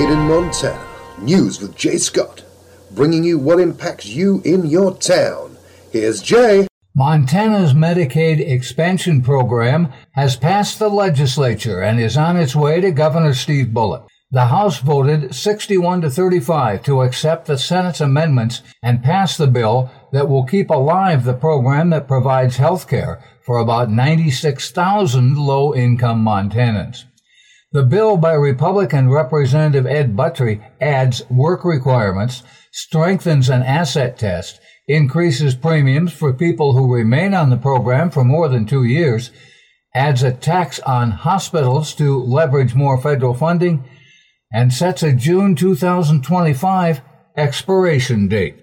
Made in Montana. News with Jay Scott. Bringing you what impacts you in your town. Here's Jay. Montana's Medicaid expansion program has passed the legislature and is on its way to Governor Steve Bullock. The House voted 61 to 35 to accept the Senate's amendments and pass the bill that will keep alive the program that provides health care for about 96,000 low income Montanans. The bill by Republican Representative Ed Buttrey adds work requirements, strengthens an asset test, increases premiums for people who remain on the program for more than two years, adds a tax on hospitals to leverage more federal funding, and sets a June 2025 expiration date.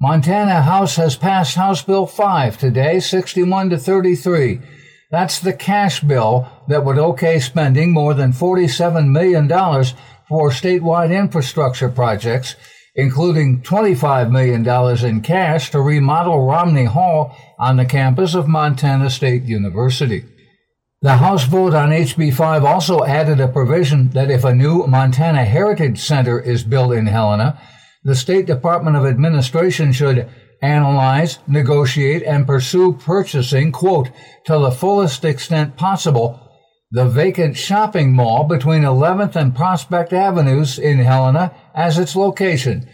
Montana House has passed House Bill 5 today, 61 to 33. That's the cash bill that would okay spending more than $47 million for statewide infrastructure projects, including $25 million in cash to remodel Romney Hall on the campus of Montana State University. The House vote on HB 5 also added a provision that if a new Montana Heritage Center is built in Helena, the State Department of Administration should analyze, negotiate, and pursue purchasing, quote, to the fullest extent possible, the vacant shopping mall between 11th and Prospect Avenues in Helena as its location.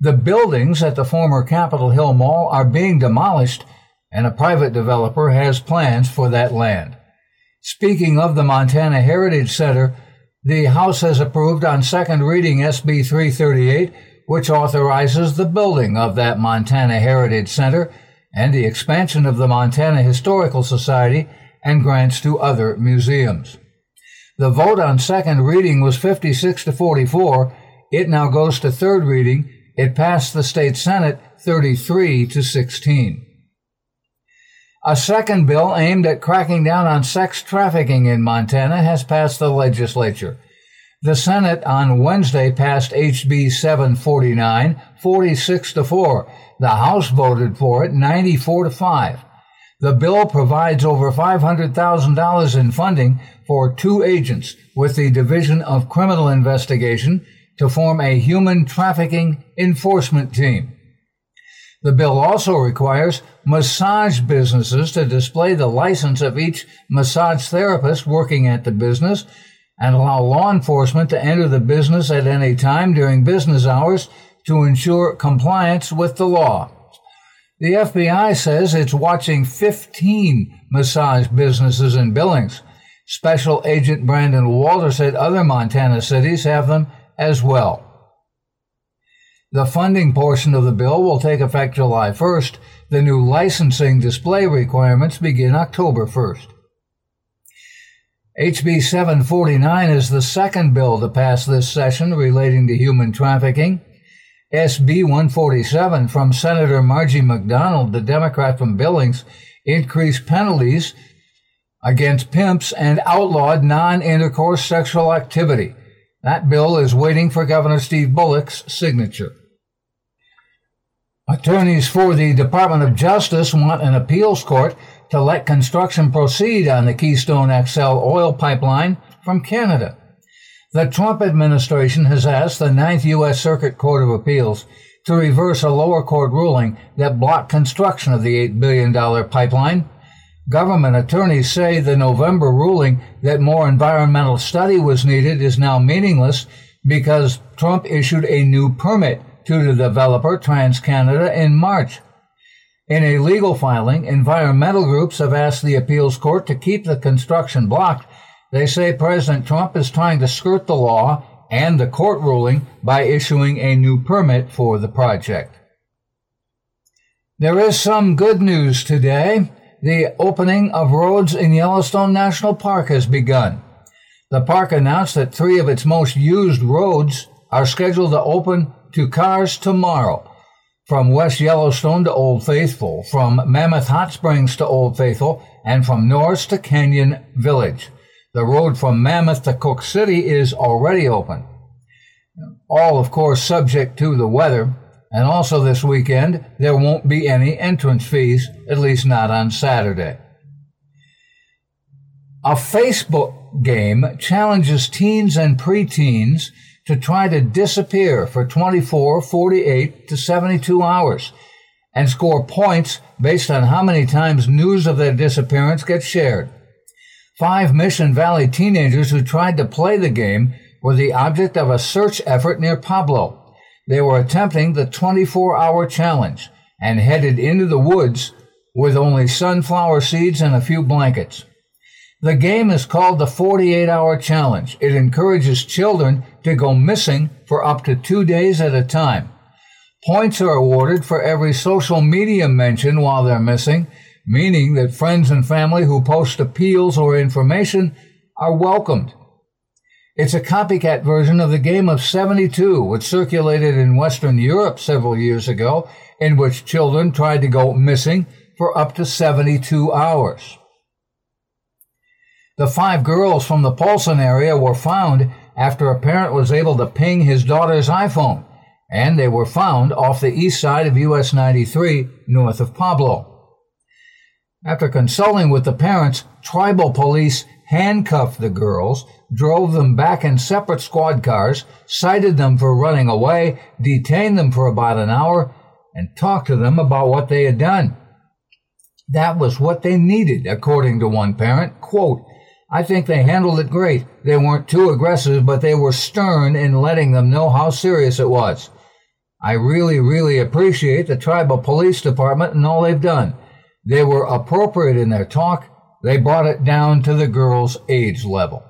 The buildings at the former Capitol Hill Mall are being demolished, and a private developer has plans for that land. Speaking of the Montana Heritage Center, the House has approved on second reading SB 338 which authorizes the building of that Montana Heritage Center and the expansion of the Montana Historical Society and grants to other museums. The vote on second reading was 56 to 44. It now goes to third reading. It passed the state senate 33 to 16. A second bill aimed at cracking down on sex trafficking in Montana has passed the legislature. The Senate on Wednesday passed HB 749, 46 to 4. The House voted for it 94 to 5. The bill provides over $500,000 in funding for two agents with the Division of Criminal Investigation to form a human trafficking enforcement team. The bill also requires massage businesses to display the license of each massage therapist working at the business and allow law enforcement to enter the business at any time during business hours to ensure compliance with the law. The FBI says it's watching 15 massage businesses in Billings. Special Agent Brandon Walter said other Montana cities have them as well. The funding portion of the bill will take effect July 1st. The new licensing display requirements begin October 1st. HB 749 is the second bill to pass this session relating to human trafficking. SB 147 from Senator Margie MacDonald, the Democrat from Billings, increased penalties against pimps and outlawed non-intercourse sexual activity. That bill is waiting for Governor Steve Bullock's signature. Attorneys for the Department of Justice want an appeals court to let construction proceed on the Keystone XL oil pipeline from Canada. The Trump administration has asked the Ninth U.S. Circuit Court of Appeals to reverse a lower court ruling that blocked construction of the $8 billion pipeline. Government attorneys say the November ruling that more environmental study was needed is now meaningless because Trump issued a new permit to the developer TransCanada in March. In a legal filing, environmental groups have asked the appeals court to keep the construction blocked. They say President Trump is trying to skirt the law and the court ruling by issuing a new permit for the project. There is some good news today. The opening of roads in Yellowstone National Park has begun. The park announced that three of its most used roads are scheduled to open to cars tomorrow from West Yellowstone to Old Faithful, from Mammoth Hot Springs to Old Faithful, and from Norris to Canyon Village. The road from Mammoth to Cooke City is already open. All, of course, subject to the weather. And also this weekend, there won't be any entrance fees, at least not on Saturday. A Facebook game challenges teens and preteens to try to disappear for 24, 48 to 72 hours and score points based on how many times news of their disappearance gets shared. Five Mission Valley teenagers who tried to play the game were the object of a search effort near Pablo. They were attempting the 24 hour challenge and headed into the woods with only sunflower seeds and a few blankets. The game is called the 48 hour challenge. It encourages children to go missing for up to two days at a time. Points are awarded for every social media mention while they're missing, meaning that friends and family who post appeals or information are welcomed. It's a copycat version of the game of 72, which circulated in Western Europe several years ago, in which children tried to go missing for up to 72 hours. The five girls from the Polson area were found after a parent was able to ping his daughter's iPhone and they were found off the east side of US 93 north of Pablo. After consulting with the parents, tribal police handcuffed the girls, drove them back in separate squad cars, cited them for running away, detained them for about an hour, and talked to them about what they had done. That was what they needed, according to one parent. Quote, I think they handled it great. They weren't too aggressive, but they were stern in letting them know how serious it was. I really, really appreciate the tribal police department and all they've done. They were appropriate in their talk. They brought it down to the girls' age level.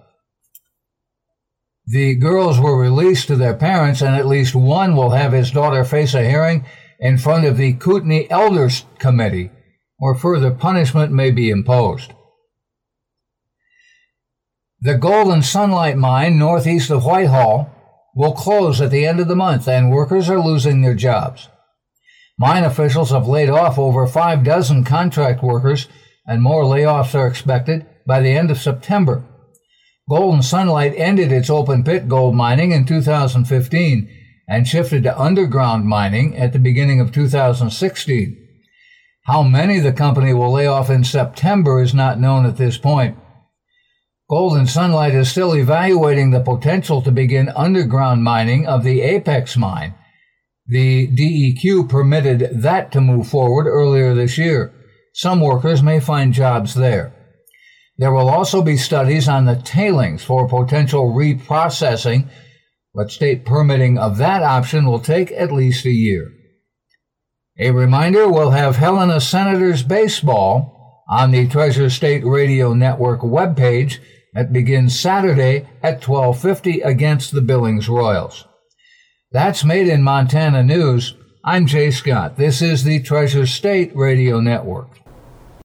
The girls were released to their parents, and at least one will have his daughter face a hearing in front of the Kootenai Elders Committee, where further punishment may be imposed. The Golden Sunlight Mine northeast of Whitehall will close at the end of the month and workers are losing their jobs. Mine officials have laid off over five dozen contract workers and more layoffs are expected by the end of September. Golden Sunlight ended its open pit gold mining in 2015 and shifted to underground mining at the beginning of 2016. How many the company will lay off in September is not known at this point. Golden Sunlight is still evaluating the potential to begin underground mining of the Apex mine. The DEQ permitted that to move forward earlier this year. Some workers may find jobs there. There will also be studies on the tailings for potential reprocessing, but state permitting of that option will take at least a year. A reminder we'll have Helena Senators baseball on the Treasure State Radio Network webpage that begins Saturday at 12:50 against the Billings Royals. That's made in Montana News. I'm Jay Scott. This is the Treasure State Radio Network.